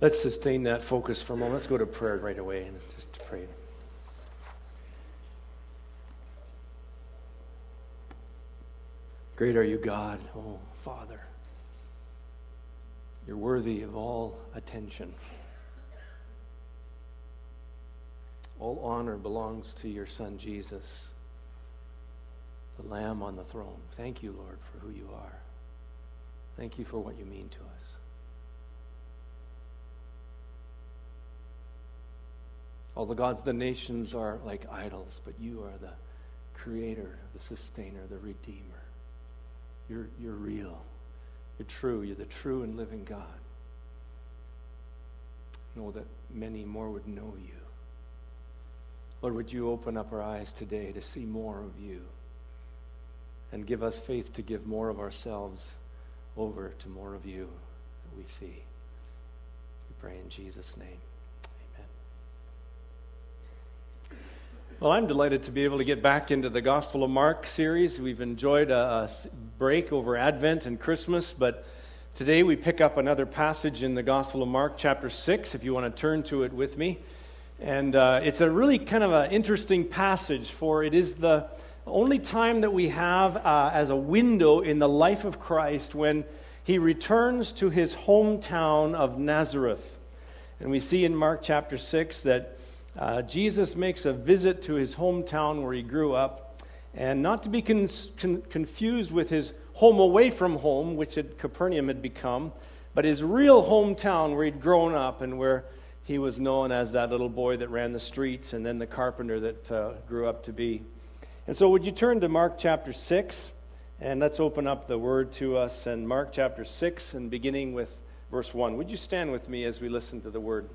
Let's sustain that focus for a moment. Let's go to prayer right away and just pray. Great are you, God, oh Father. You're worthy of all attention. All honor belongs to your Son, Jesus, the Lamb on the throne. Thank you, Lord, for who you are. Thank you for what you mean to us. All the gods of the nations are like idols, but you are the creator, the sustainer, the redeemer. You're, you're real. You're true. You're the true and living God. Know that many more would know you. Lord, would you open up our eyes today to see more of you and give us faith to give more of ourselves over to more of you that we see. We pray in Jesus' name. Well, I'm delighted to be able to get back into the Gospel of Mark series. We've enjoyed a, a, break over Advent and Christmas, but today we pick up another passage in the Gospel of Mark, chapter 6, if you want to turn to it with me. And uh, it's a really kind of an interesting passage, for it is the only time that we have uh, as a window in the life of Christ when he returns to his hometown of Nazareth. And we see in Mark chapter 6 that uh, Jesus makes a visit to his hometown where he grew up, and not to be con- con- confused with his home away from home, which at Capernaum had become, but his real hometown where he'd grown up and where he was known as that little boy that ran the streets and then the carpenter that uh, grew up to be. And so, would you turn to Mark chapter 6? And let's open up the word to us in Mark chapter 6 and beginning with verse 1. Would you stand with me as we listen to the word?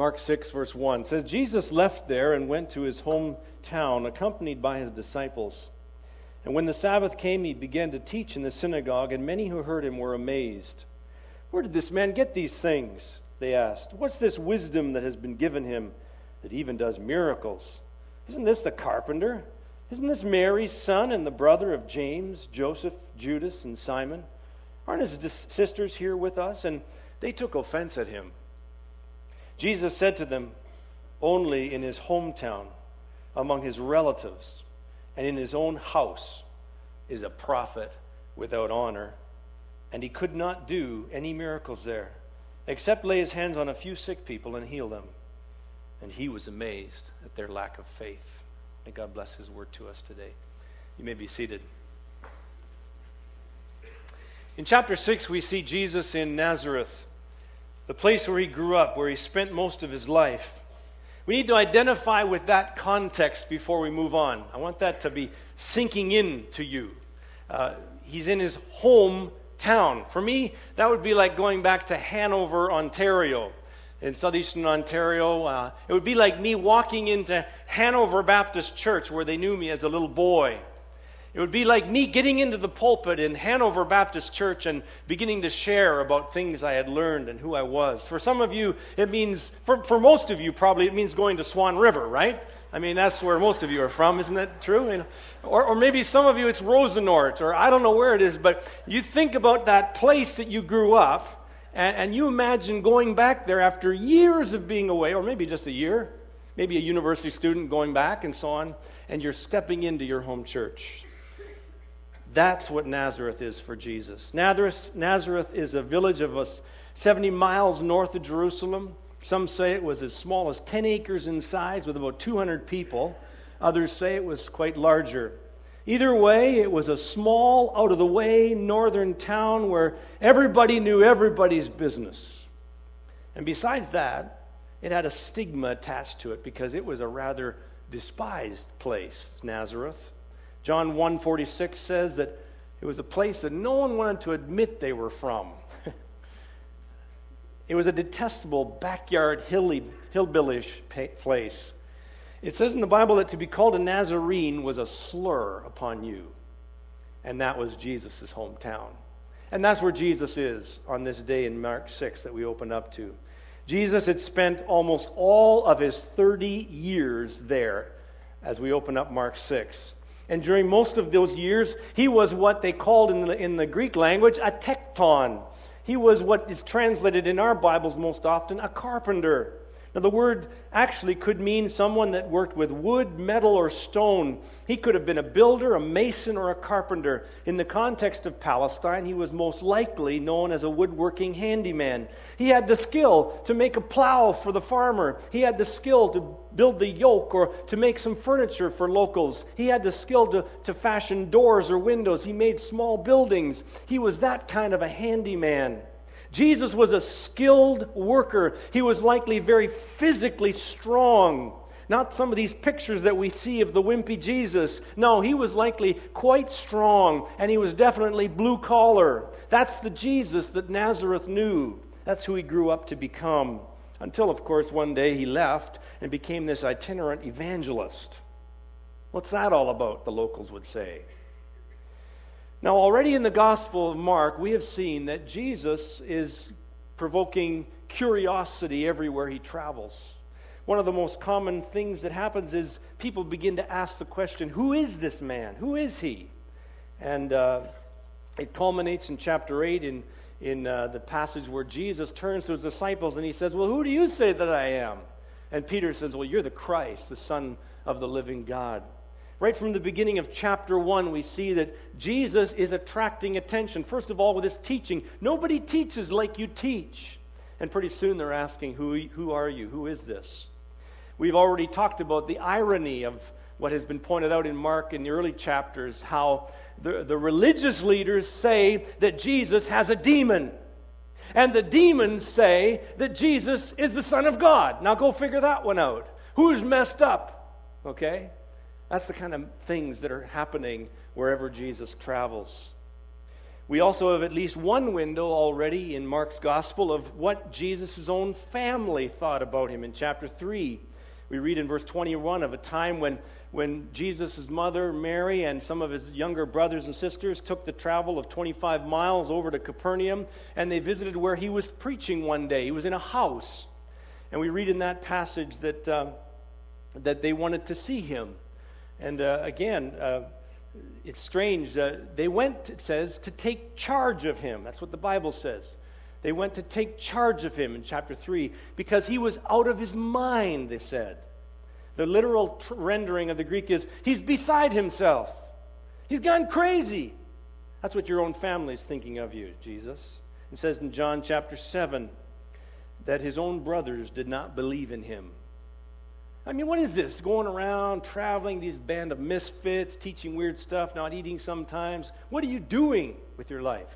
Mark 6, verse 1 says, Jesus left there and went to his hometown, accompanied by his disciples. And when the Sabbath came, he began to teach in the synagogue, and many who heard him were amazed. Where did this man get these things? They asked. What's this wisdom that has been given him that even does miracles? Isn't this the carpenter? Isn't this Mary's son and the brother of James, Joseph, Judas, and Simon? Aren't his sisters here with us? And they took offense at him. Jesus said to them, Only in his hometown, among his relatives, and in his own house is a prophet without honor. And he could not do any miracles there, except lay his hands on a few sick people and heal them. And he was amazed at their lack of faith. May God bless his word to us today. You may be seated. In chapter 6, we see Jesus in Nazareth the place where he grew up, where he spent most of his life. We need to identify with that context before we move on. I want that to be sinking in to you. Uh, he's in his hometown. For me, that would be like going back to Hanover, Ontario. In southeastern Ontario, uh, it would be like me walking into Hanover Baptist Church where they knew me as a little boy. It would be like me getting into the pulpit in Hanover Baptist Church and beginning to share about things I had learned and who I was. For some of you, it means, for, for most of you, probably, it means going to Swan River, right? I mean, that's where most of you are from, isn't that true? Or, or maybe some of you, it's Rosenort, or I don't know where it is, but you think about that place that you grew up, and, and you imagine going back there after years of being away, or maybe just a year, maybe a university student going back and so on, and you're stepping into your home church. That's what Nazareth is for Jesus. Nazareth, Nazareth is a village of us 70 miles north of Jerusalem. Some say it was as small as 10 acres in size with about 200 people. Others say it was quite larger. Either way, it was a small, out of the way northern town where everybody knew everybody's business. And besides that, it had a stigma attached to it because it was a rather despised place, Nazareth. John 1:46 says that it was a place that no one wanted to admit they were from. it was a detestable backyard hilly, hillbillish place. It says in the Bible that to be called a Nazarene was a slur upon you. And that was Jesus' hometown. And that's where Jesus is on this day in Mark 6 that we opened up to. Jesus had spent almost all of his 30 years there as we open up Mark 6. And during most of those years, he was what they called in the, in the Greek language a tekton. He was what is translated in our Bibles most often a carpenter. Now, the word actually could mean someone that worked with wood, metal, or stone. He could have been a builder, a mason, or a carpenter. In the context of Palestine, he was most likely known as a woodworking handyman. He had the skill to make a plow for the farmer, he had the skill to build the yoke or to make some furniture for locals. He had the skill to, to fashion doors or windows. He made small buildings. He was that kind of a handyman. Jesus was a skilled worker. He was likely very physically strong. Not some of these pictures that we see of the wimpy Jesus. No, he was likely quite strong, and he was definitely blue collar. That's the Jesus that Nazareth knew. That's who he grew up to become. Until, of course, one day he left and became this itinerant evangelist. What's that all about, the locals would say? Now, already in the Gospel of Mark, we have seen that Jesus is provoking curiosity everywhere he travels. One of the most common things that happens is people begin to ask the question Who is this man? Who is he? And uh, it culminates in chapter 8 in, in uh, the passage where Jesus turns to his disciples and he says, Well, who do you say that I am? And Peter says, Well, you're the Christ, the Son of the living God. Right from the beginning of chapter 1, we see that Jesus is attracting attention. First of all, with his teaching. Nobody teaches like you teach. And pretty soon they're asking, Who, who are you? Who is this? We've already talked about the irony of what has been pointed out in Mark in the early chapters how the, the religious leaders say that Jesus has a demon. And the demons say that Jesus is the Son of God. Now go figure that one out. Who's messed up? Okay? That's the kind of things that are happening wherever Jesus travels. We also have at least one window already in Mark's gospel of what Jesus' own family thought about him in chapter 3. We read in verse 21 of a time when, when Jesus' mother, Mary, and some of his younger brothers and sisters took the travel of 25 miles over to Capernaum and they visited where he was preaching one day. He was in a house. And we read in that passage that, uh, that they wanted to see him. And uh, again, uh, it's strange. Uh, they went, it says, to take charge of him. That's what the Bible says. They went to take charge of him in chapter 3 because he was out of his mind, they said. The literal tr- rendering of the Greek is he's beside himself. He's gone crazy. That's what your own family is thinking of you, Jesus. It says in John chapter 7 that his own brothers did not believe in him. I mean, what is this? Going around, traveling, these band of misfits, teaching weird stuff, not eating sometimes. What are you doing with your life?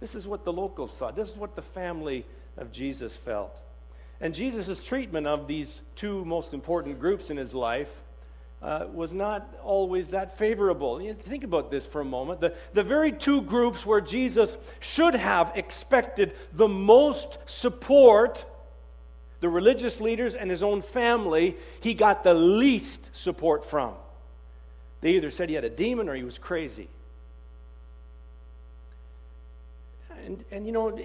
This is what the locals thought. This is what the family of Jesus felt. And Jesus' treatment of these two most important groups in his life uh, was not always that favorable. You think about this for a moment. The, the very two groups where Jesus should have expected the most support the religious leaders and his own family, he got the least support from. They either said he had a demon or he was crazy. And, and you know,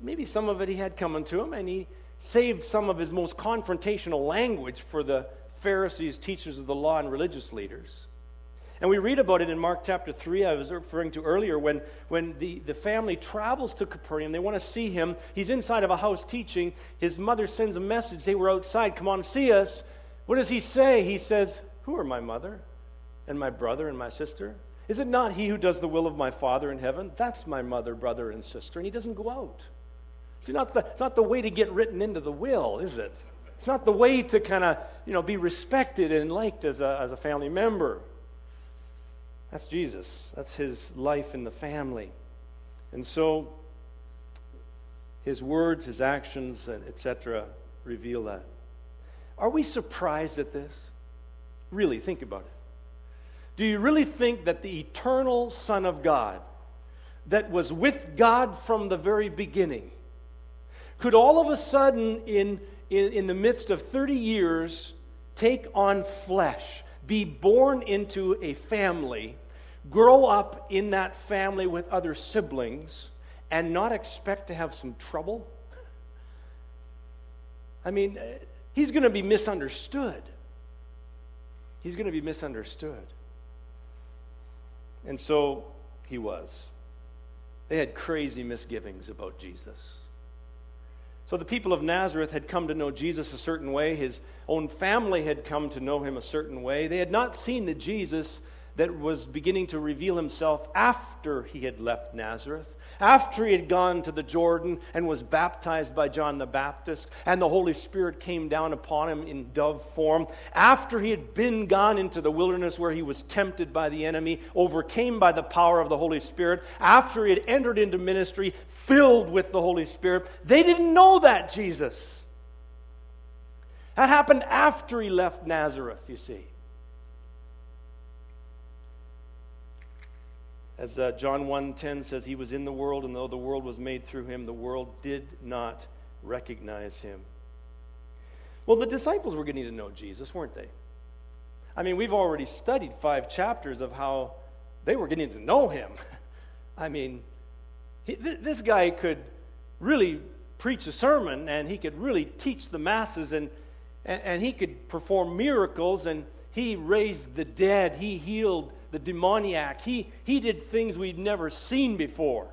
maybe some of it he had coming to him, and he saved some of his most confrontational language for the Pharisees, teachers of the law, and religious leaders. And we read about it in Mark chapter 3, I was referring to earlier, when, when the, the family travels to Capernaum. They want to see him. He's inside of a house teaching. His mother sends a message. They were outside. Come on, see us. What does he say? He says, Who are my mother and my brother and my sister? Is it not he who does the will of my Father in heaven? That's my mother, brother, and sister. And he doesn't go out. It's not the, it's not the way to get written into the will, is it? It's not the way to kind of, you know, be respected and liked as a, as a family member. That's Jesus. That's his life in the family. And so his words, his actions, etc., reveal that. Are we surprised at this? Really, think about it. Do you really think that the eternal Son of God, that was with God from the very beginning, could all of a sudden, in, in, in the midst of 30 years, take on flesh, be born into a family, grow up in that family with other siblings and not expect to have some trouble? I mean, uh, he's going to be misunderstood. He's going to be misunderstood. And so he was. They had crazy misgivings about Jesus. So the people of Nazareth had come to know Jesus a certain way. His own family had come to know him a certain way. They had not seen the Jesus that was beginning to reveal himself after he had left Nazareth after he had gone to the Jordan and was baptized by John the Baptist, and the Holy Spirit came down upon him in dove form, after he had been gone into the wilderness where he was tempted by the enemy, overcame by the power of the Holy Spirit, after he had entered into ministry filled with the Holy Spirit, they didn't know that Jesus. That happened after he left Nazareth, you see. As uh, John 1:10 says, he was in the world, and though the world was made through him, the world did not recognize him. Well, the disciples were getting to know Jesus, weren't they? I mean, we've already studied five chapters of how they were getting to know him. I mean, he, th- this guy could really preach a sermon and he could really teach the masses and, and, and he could perform miracles and he raised the dead, he healed the demoniac. He, he did things we'd never seen before.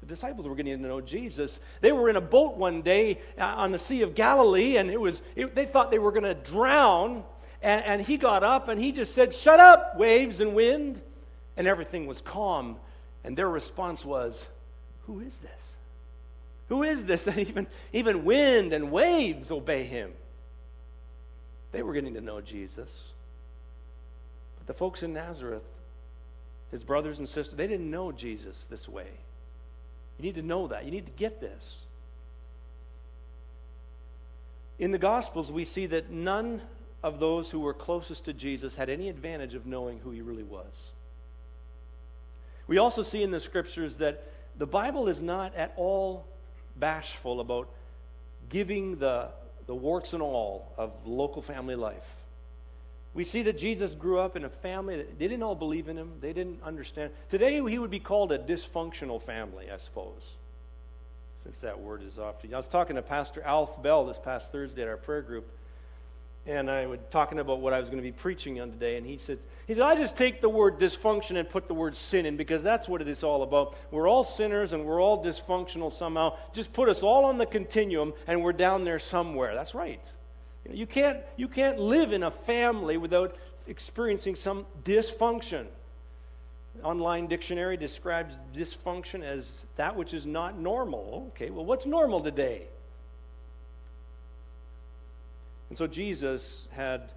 The disciples were getting to know Jesus. They were in a boat one day uh, on the Sea of Galilee, and it was, it, they thought they were going to drown. And, and he got up and he just said, Shut up, waves and wind. And everything was calm. And their response was, Who is this? Who is this? And even, even wind and waves obey him. They were getting to know Jesus. The folks in Nazareth, his brothers and sisters, they didn't know Jesus this way. You need to know that. You need to get this. In the Gospels, we see that none of those who were closest to Jesus had any advantage of knowing who he really was. We also see in the scriptures that the Bible is not at all bashful about giving the, the warts and all of local family life. We see that Jesus grew up in a family that they didn't all believe in him. They didn't understand. Today, he would be called a dysfunctional family, I suppose, since that word is often. I was talking to Pastor Alf Bell this past Thursday at our prayer group, and I was talking about what I was going to be preaching on today, and he said, he said, I just take the word dysfunction and put the word sin in because that's what it is all about. We're all sinners and we're all dysfunctional somehow. Just put us all on the continuum and we're down there somewhere. That's right. You can't, you can't live in a family without experiencing some dysfunction. Online dictionary describes dysfunction as that which is not normal. Okay, well, what's normal today? And so Jesus had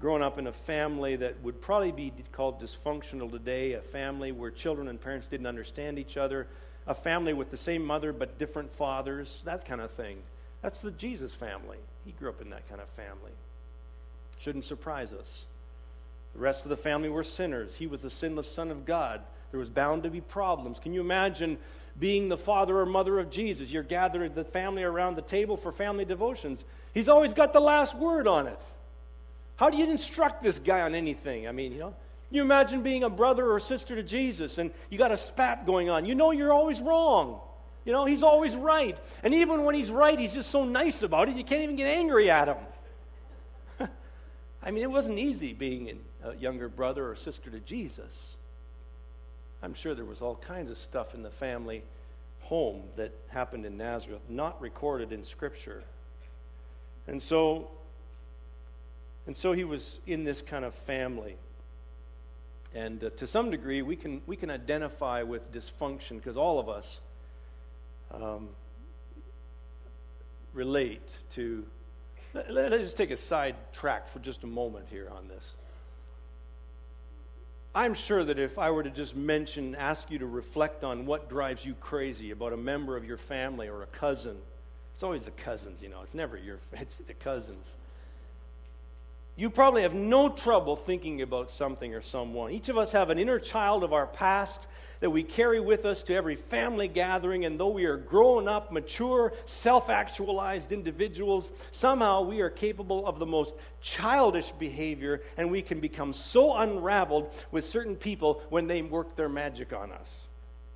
grown up in a family that would probably be called dysfunctional today, a family where children and parents didn't understand each other, a family with the same mother but different fathers, that kind of thing. That's the Jesus family. He grew up in that kind of family. Shouldn't surprise us. The rest of the family were sinners. He was the sinless Son of God. There was bound to be problems. Can you imagine being the father or mother of Jesus? You're gathering the family around the table for family devotions. He's always got the last word on it. How do you instruct this guy on anything? I mean, you know, you imagine being a brother or sister to Jesus and you got a spat going on. You know you're always wrong. You know, he's always right. And even when he's right, he's just so nice about it, you can't even get angry at him. I mean, it wasn't easy being a younger brother or sister to Jesus. I'm sure there was all kinds of stuff in the family home that happened in Nazareth, not recorded in Scripture. And so, and so he was in this kind of family. And uh, to some degree, we can, we can identify with dysfunction because all of us um, relate to. Let, let, us just take a side track for just a moment here on this. I'm sure that if I were to just mention, ask you to reflect on what drives you crazy about a member of your family or a cousin, it's always the cousins, you know, it's never your, it's the cousins. You probably have no trouble thinking about something or someone. Each of us have an inner child of our past that we carry with us to every family gathering. And though we are grown up, mature, self actualized individuals, somehow we are capable of the most childish behavior, and we can become so unraveled with certain people when they work their magic on us.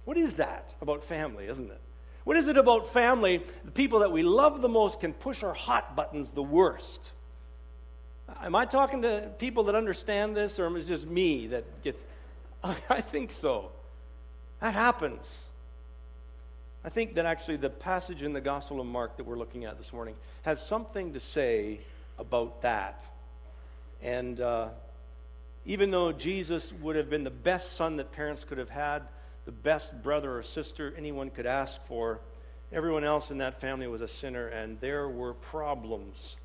What is that about family, isn't it? What is it about family? The people that we love the most can push our hot buttons the worst. Am I talking to people that understand this, or is it just me that gets I think so. That happens. I think that actually the passage in the Gospel of Mark that we're looking at this morning has something to say about that. And uh, even though Jesus would have been the best son that parents could have had, the best brother or sister anyone could ask for, everyone else in that family was a sinner, and there were problems.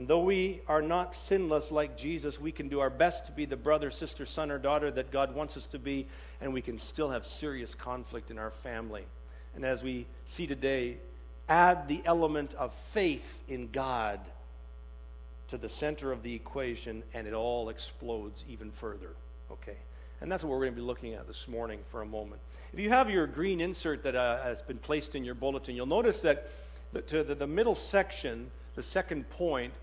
And though we are not sinless like Jesus, we can do our best to be the brother, sister, son, or daughter that God wants us to be, and we can still have serious conflict in our family. And as we see today, add the element of faith in God to the center of the equation, and it all explodes even further. Okay? And that's what we're going to be looking at this morning for a moment. If you have your green insert that uh, has been placed in your bulletin, you'll notice that the, to the, the middle section, the second point,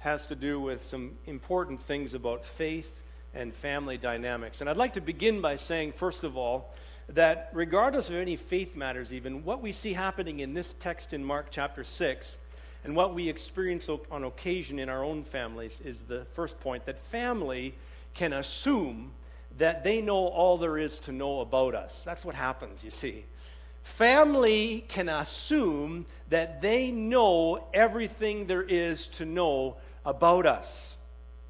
has to do with some important things about faith and family dynamics. And I'd like to begin by saying, first of all, that regardless of any faith matters, even, what we see happening in this text in Mark chapter 6 and what we experience on occasion in our own families is the first point that family can assume that they know all there is to know about us. That's what happens, you see. Family can assume that they know everything there is to know about us.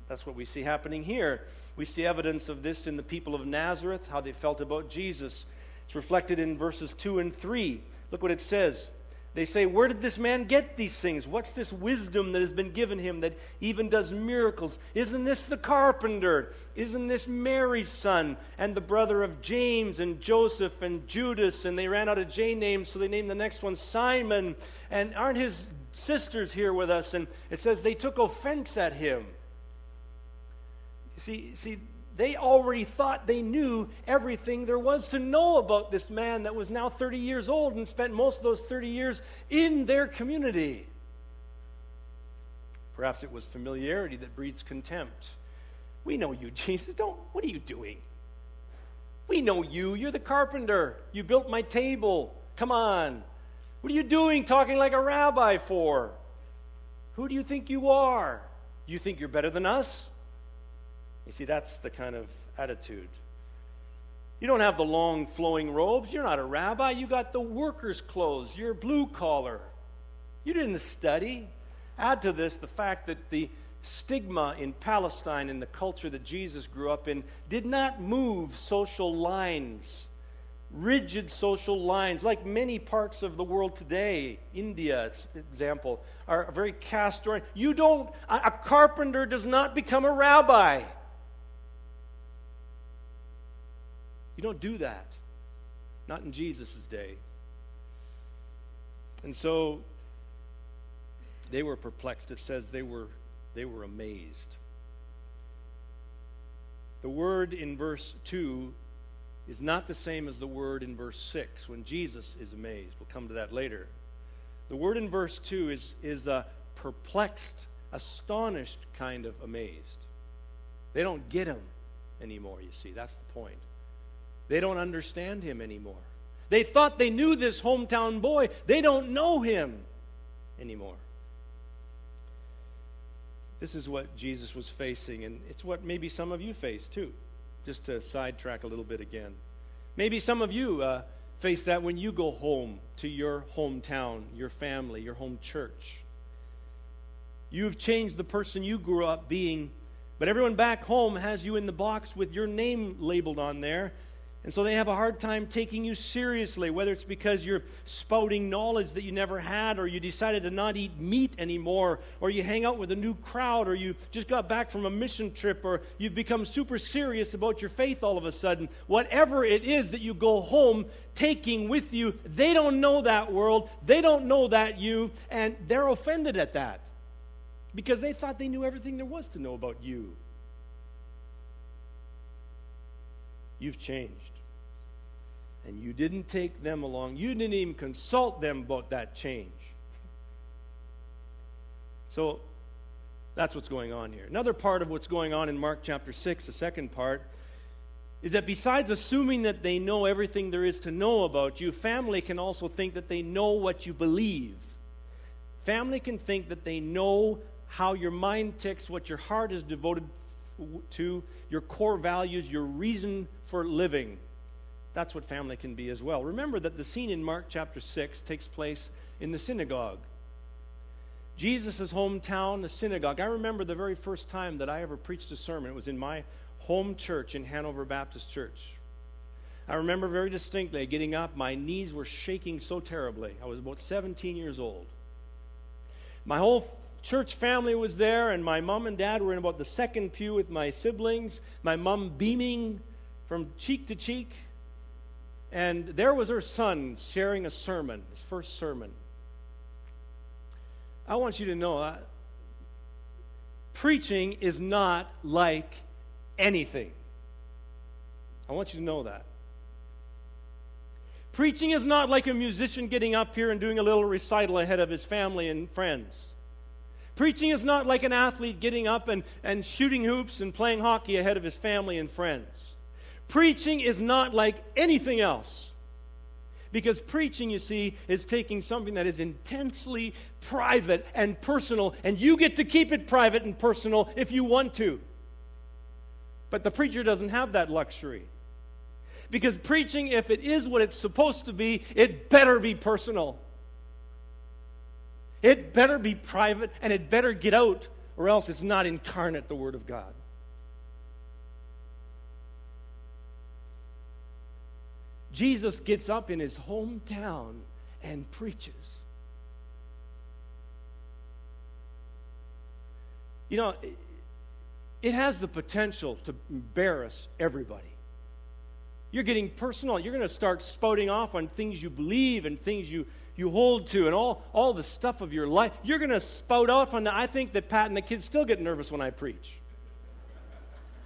That's what we see happening here. We see evidence of this in the people of Nazareth, how they felt about Jesus. It's reflected in verses 2 and 3. Look what it says. They say, Where did this man get these things? What's this wisdom that has been given him that even does miracles? Isn't this the carpenter? Isn't this Mary's son and the brother of James and Joseph and Judas? And they ran out of J names, so they named the next one Simon. And aren't his sisters here with us? And it says they took offense at him. See, see, they already thought they knew everything there was to know about this man that was now 30 years old and spent most of those 30 years in their community. Perhaps it was familiarity that breeds contempt. We know you, Jesus. Don't, what are you doing? We know you. You're the carpenter. You built my table. Come on. What are you doing talking like a rabbi for? Who do you think you are? You think you're better than us? You see, that's the kind of attitude. You don't have the long flowing robes. You're not a rabbi. You got the worker's clothes. You're blue collar. You didn't study. Add to this the fact that the stigma in Palestine, in the culture that Jesus grew up in, did not move social lines, rigid social lines, like many parts of the world today. India, example, are very caste oriented. You don't, a carpenter does not become a rabbi. You don't do that. Not in Jesus' day. And so they were perplexed. It says they were, they were amazed. The word in verse 2 is not the same as the word in verse 6 when Jesus is amazed. We'll come to that later. The word in verse 2 is, is a perplexed, astonished kind of amazed. They don't get him anymore, you see. That's the point. They don't understand him anymore. They thought they knew this hometown boy. They don't know him anymore. This is what Jesus was facing, and it's what maybe some of you face too. Just to sidetrack a little bit again. Maybe some of you uh, face that when you go home to your hometown, your family, your home church. You've changed the person you grew up being, but everyone back home has you in the box with your name labeled on there and so they have a hard time taking you seriously, whether it's because you're spouting knowledge that you never had, or you decided to not eat meat anymore, or you hang out with a new crowd, or you just got back from a mission trip, or you've become super serious about your faith all of a sudden. Whatever it is that you go home taking with you, they don't know that world, they don't know that you, and they're offended at that because they thought they knew everything there was to know about you. You've changed. And you didn't take them along. You didn't even consult them about that change. So that's what's going on here. Another part of what's going on in Mark chapter 6, the second part, is that besides assuming that they know everything there is to know about you, family can also think that they know what you believe. Family can think that they know how your mind ticks, what your heart is devoted to your core values, your reason for living. That's what family can be as well. Remember that the scene in Mark chapter 6 takes place in the synagogue. Jesus' hometown, the synagogue. I remember the very first time that I ever preached a sermon. It was in my home church in Hanover Baptist Church. I remember very distinctly getting up, my knees were shaking so terribly. I was about 17 years old. My whole church family was there, and my mom and dad were in about the second pew with my siblings, my mom beaming from cheek to cheek. And there was her son sharing a sermon, his first sermon. I want you to know uh, preaching is not like anything. I want you to know that. Preaching is not like a musician getting up here and doing a little recital ahead of his family and friends. Preaching is not like an athlete getting up and, and shooting hoops and playing hockey ahead of his family and friends. Preaching is not like anything else. Because preaching, you see, is taking something that is intensely private and personal, and you get to keep it private and personal if you want to. But the preacher doesn't have that luxury. Because preaching, if it is what it's supposed to be, it better be personal. It better be private and it better get out, or else it's not incarnate, the Word of God. Jesus gets up in his hometown and preaches. You know, it has the potential to embarrass everybody. You're getting personal. You're going to start spouting off on things you believe and things you, you hold to and all, all the stuff of your life. You're going to spout off on that. I think that Pat and the kids still get nervous when I preach.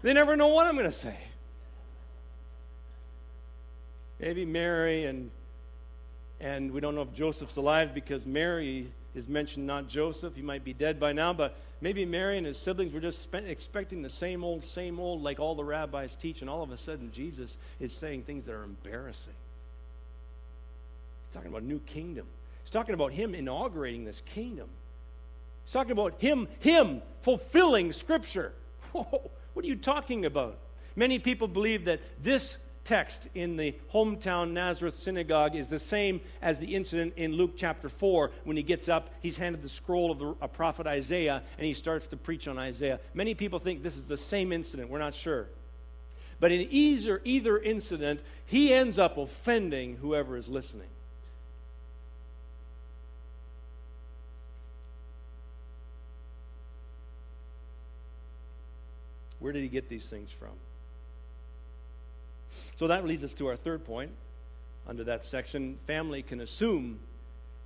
They never know what I'm going to say. Maybe Mary and and we don't know if Joseph's alive because Mary is mentioned, not Joseph. He might be dead by now, but maybe Mary and his siblings were just spent, expecting the same old, same old, like all the rabbis teach, and all of a sudden Jesus is saying things that are embarrassing. He's talking about a new kingdom. He's talking about him inaugurating this kingdom. He's talking about him, him fulfilling Scripture. Whoa, what are you talking about? Many people believe that this text in the hometown Nazareth synagogue is the same as the incident in Luke chapter 4 when he gets up, he's handed the scroll of the prophet Isaiah, and he starts to preach on Isaiah. Many people think this is the same incident. We're not sure. But in either, either incident, he ends up offending whoever is listening. Where did he get these things from? So that leads us to our third point under that section. Family can assume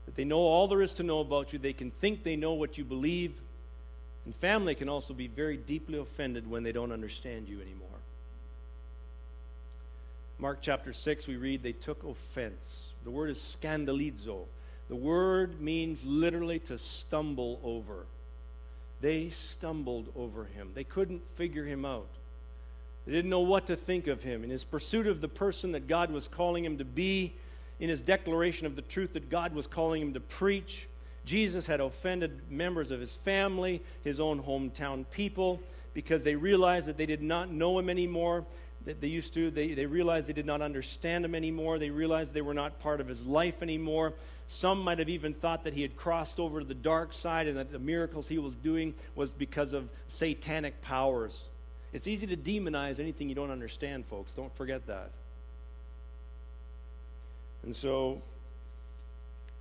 that they know all there is to know about you, they can think they know what you believe, and family can also be very deeply offended when they don't understand you anymore. Mark chapter 6, we read, they took offense. The word is scandalizo. The word means literally to stumble over. They stumbled over him. They couldn't figure him out. They didn't know what to think of him. In his pursuit of the person that God was calling him to be, in his declaration of the truth that God was calling him to preach, Jesus had offended members of his family, his own hometown people, because they realized that they did not know him anymore. That they used to, they, they realized they did not understand him anymore. They realized they were not part of his life anymore. Some might have even thought that he had crossed over to the dark side and that the miracles he was doing was because of satanic powers. It's easy to demonize anything you don't understand, folks. Don't forget that. And so,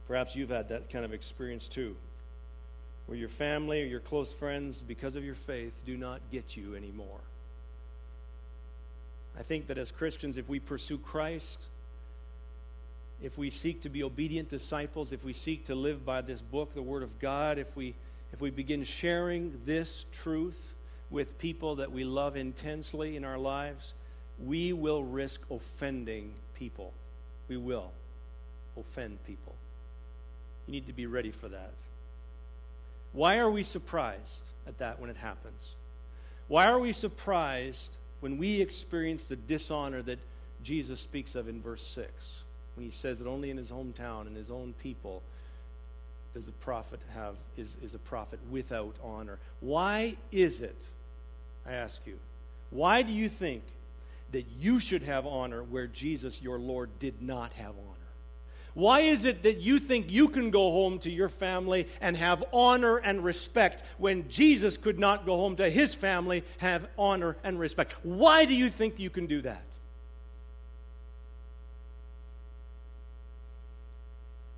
perhaps you've had that kind of experience too, where your family or your close friends, because of your faith, do not get you anymore. I think that as Christians, if we pursue Christ, if we seek to be obedient disciples, if we seek to live by this book, the Word of God, if we, if we begin sharing this truth, with people that we love intensely in our lives, we will risk offending people. We will offend people. You need to be ready for that. Why are we surprised at that when it happens? Why are we surprised when we experience the dishonor that Jesus speaks of in verse 6? When he says that only in his hometown and his own people does a prophet have is, is a prophet without honor. Why is it I ask you, why do you think that you should have honor where Jesus, your Lord, did not have honor? Why is it that you think you can go home to your family and have honor and respect when Jesus could not go home to his family, have honor and respect? Why do you think you can do that?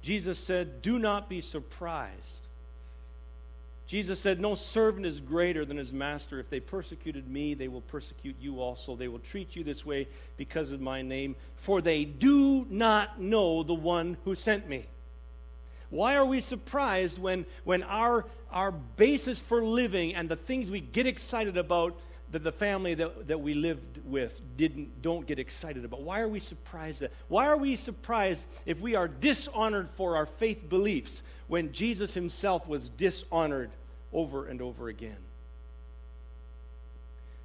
Jesus said, Do not be surprised Jesus said, No servant is greater than his master. If they persecuted me, they will persecute you also. They will treat you this way because of my name, for they do not know the one who sent me. Why are we surprised when, when our, our basis for living and the things we get excited about that the family that, that we lived with didn't don't get excited about? Why are we surprised that? Why are we surprised if we are dishonored for our faith beliefs when Jesus himself was dishonored over and over again.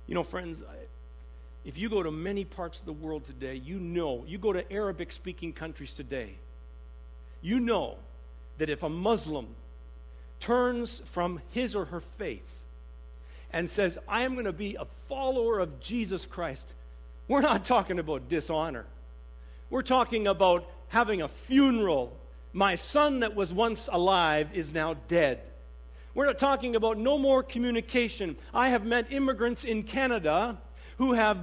You know, friends, if you go to many parts of the world today, you know, you go to Arabic speaking countries today, you know that if a Muslim turns from his or her faith and says, I am going to be a follower of Jesus Christ, we're not talking about dishonor. We're talking about having a funeral. My son that was once alive is now dead. We're not talking about no more communication. I have met immigrants in Canada who have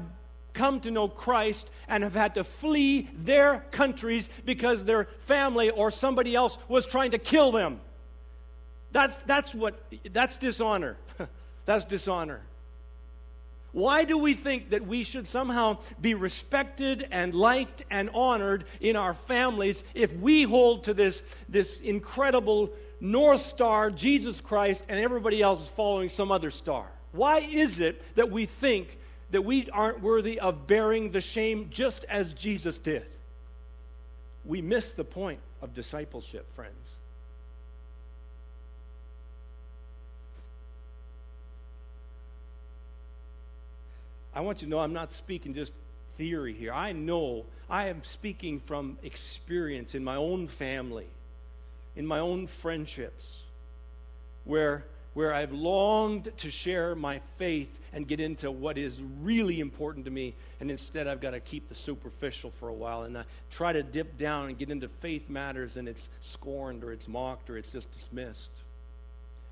come to know Christ and have had to flee their countries because their family or somebody else was trying to kill them. That's, that's what, that's dishonor. that's dishonor. Why do we think that we should somehow be respected and liked and honored in our families if we hold to this, this incredible North Star, Jesus Christ, and everybody else is following some other star? Why is it that we think that we aren't worthy of bearing the shame just as Jesus did? We miss the point of discipleship, friends. I want you to know I'm not speaking just theory here. I know I am speaking from experience in my own family in my own friendships where, where I've longed to share my faith and get into what is really important to me, and instead I've got to keep the superficial for a while and I try to dip down and get into faith matters, and it's scorned or it's mocked or it's just dismissed.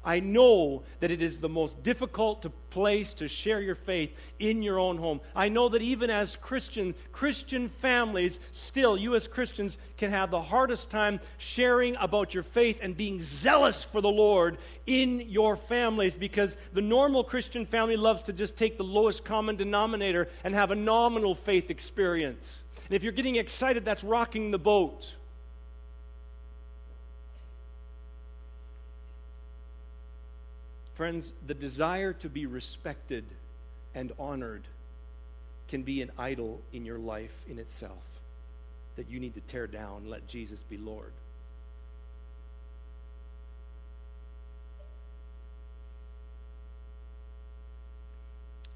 I know that it is the most difficult to place to share your faith in your own home. I know that even as Christian Christian families, still you as Christians can have the hardest time sharing about your faith and being zealous for the Lord in your families because the normal Christian family loves to just take the lowest common denominator and have a nominal faith experience. And if you're getting excited, that's rocking the boat. Friends, the desire to be respected and honored can be an idol in your life in itself that you need to tear down let Jesus be Lord.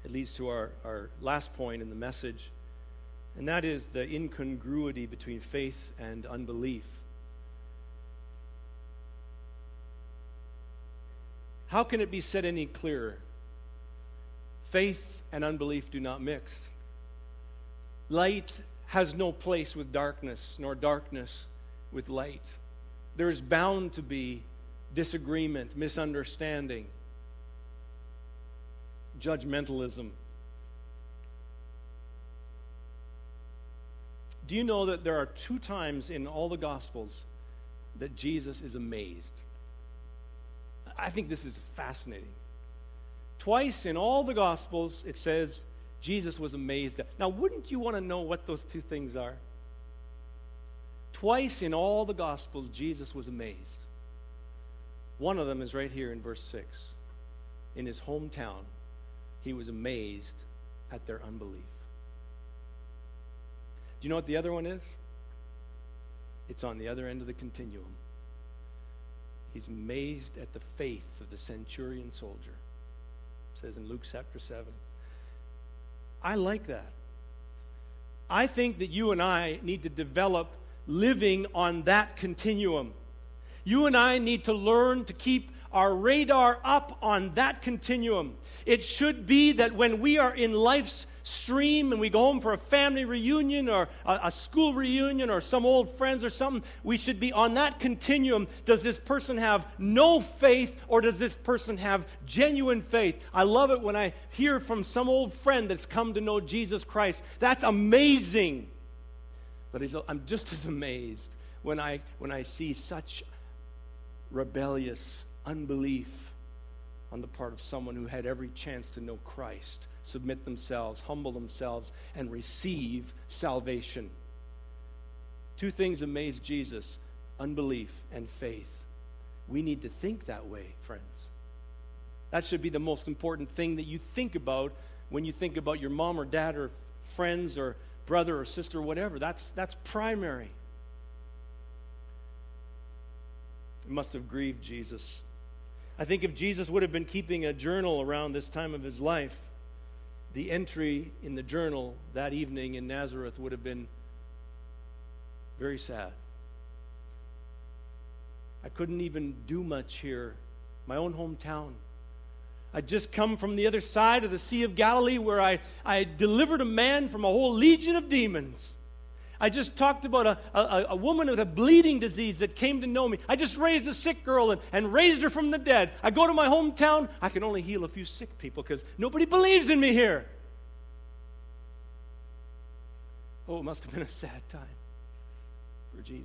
It leads to our, our last point in the message, and that is the incongruity between faith and unbelief. How can it be said any clearer? Faith and unbelief do not mix. Light has no place with darkness, nor darkness with light. There is bound to be disagreement, misunderstanding, judgmentalism. Do you know that there are two times in all the Gospels that Jesus is amazed? I think this is fascinating. Twice in all the Gospels, it says Jesus was amazed. Now, wouldn't you want to know what those two things are? Twice in all the Gospels, Jesus was amazed. One of them is right here in verse 6. In his hometown, he was amazed at their unbelief. Do you know what the other one is? It's on the other end of the continuum. He's amazed at the faith of the centurion soldier. It says in Luke chapter 7. I like that. I think that you and I need to develop living on that continuum. You and I need to learn to keep our radar up on that continuum. It should be that when we are in life's stream and we go home for a family reunion or a, a, school reunion or some old friends or something, we should be on that continuum. Does this person have no faith or does this person have genuine faith? I love it when I hear from some old friend that's come to know Jesus Christ. That's amazing. But I'm just as amazed when I, when I see such rebellious unbelief on the part of someone who had every chance to know Christ submit themselves, humble themselves, and receive salvation. Two things amaze Jesus unbelief and faith. We need to think that way, friends. That should be the most important thing that you think about when you think about your mom or dad or friends or brother or sister or whatever. That's, that's primary. It must have grieved Jesus. I think if Jesus would have been keeping a journal around this time of his life, the entry in the journal that evening in Nazareth would have been very sad. I couldn't even do much here, my own hometown. I'd just come from the other side of the Sea of Galilee where I, I delivered a man from a whole legion of demons. I just talked about a, a, a, woman with a bleeding disease that came to know me. I just raised a sick girl and, and raised her from the dead. I go to my hometown, I can only heal a few sick people because nobody believes in me here. Oh, it must have been a sad time for Jesus.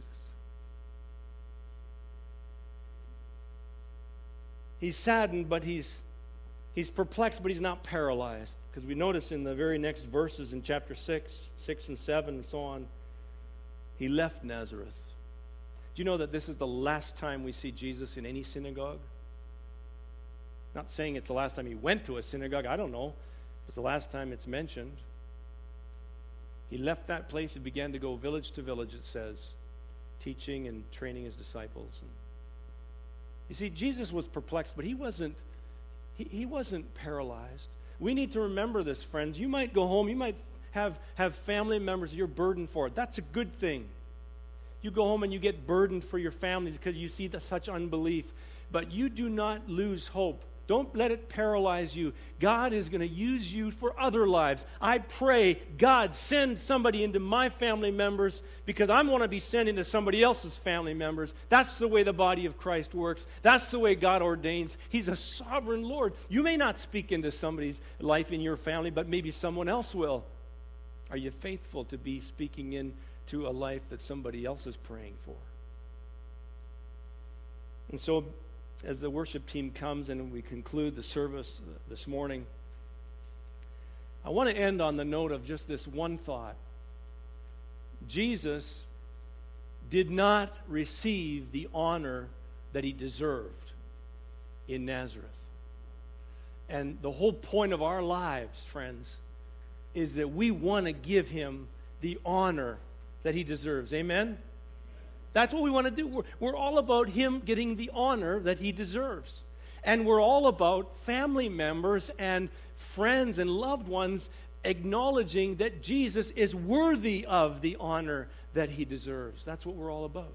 He's saddened, but he's, he's perplexed, but he's not paralyzed. Because we notice in the very next verses in chapter 6, 6 and 7, and so on, he left Nazareth. Do you know that this is the last time we see Jesus in any synagogue? Not saying it's the last time he went to a synagogue, I don't know. It's the last time it's mentioned. He left that place and began to go village to village, it says, teaching and training his disciples. And you see, Jesus was perplexed, but he wasn't, he, he wasn't paralyzed. We need to remember this, friends. You might go home, you might have, have family members you're burdened for. That's a good thing. You go home and you get burdened for your family because you see the, such unbelief. But you do not lose hope. Don't let it paralyze you. God is going to use you for other lives. I pray, God, send somebody into my family members because I want to be sent into somebody else's family members. That's the way the body of Christ works. That's the way God ordains. He's a sovereign Lord. You may not speak into somebody's life in your family, but maybe someone else will. Are you faithful to be speaking into a life that somebody else is praying for? And so, as the worship team comes and we conclude the service this morning, I want to end on the note of just this one thought. Jesus did not receive the honor that he deserved in Nazareth. And the whole point of our lives, friends, is that we want to give him the honor that he deserves. Amen? That's what we want to do. We're, we're all about him getting the honor that he deserves. And we're all about family members and friends and loved ones acknowledging that Jesus is worthy of the honor that he deserves. That's what we're all about.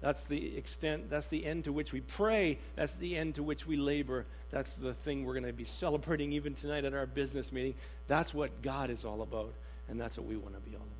That's the extent, that's the end to which we pray. That's the end to which we labor. That's the thing we're going to be celebrating even tonight at our business meeting. That's what God is all about, and that's what we want to be all about.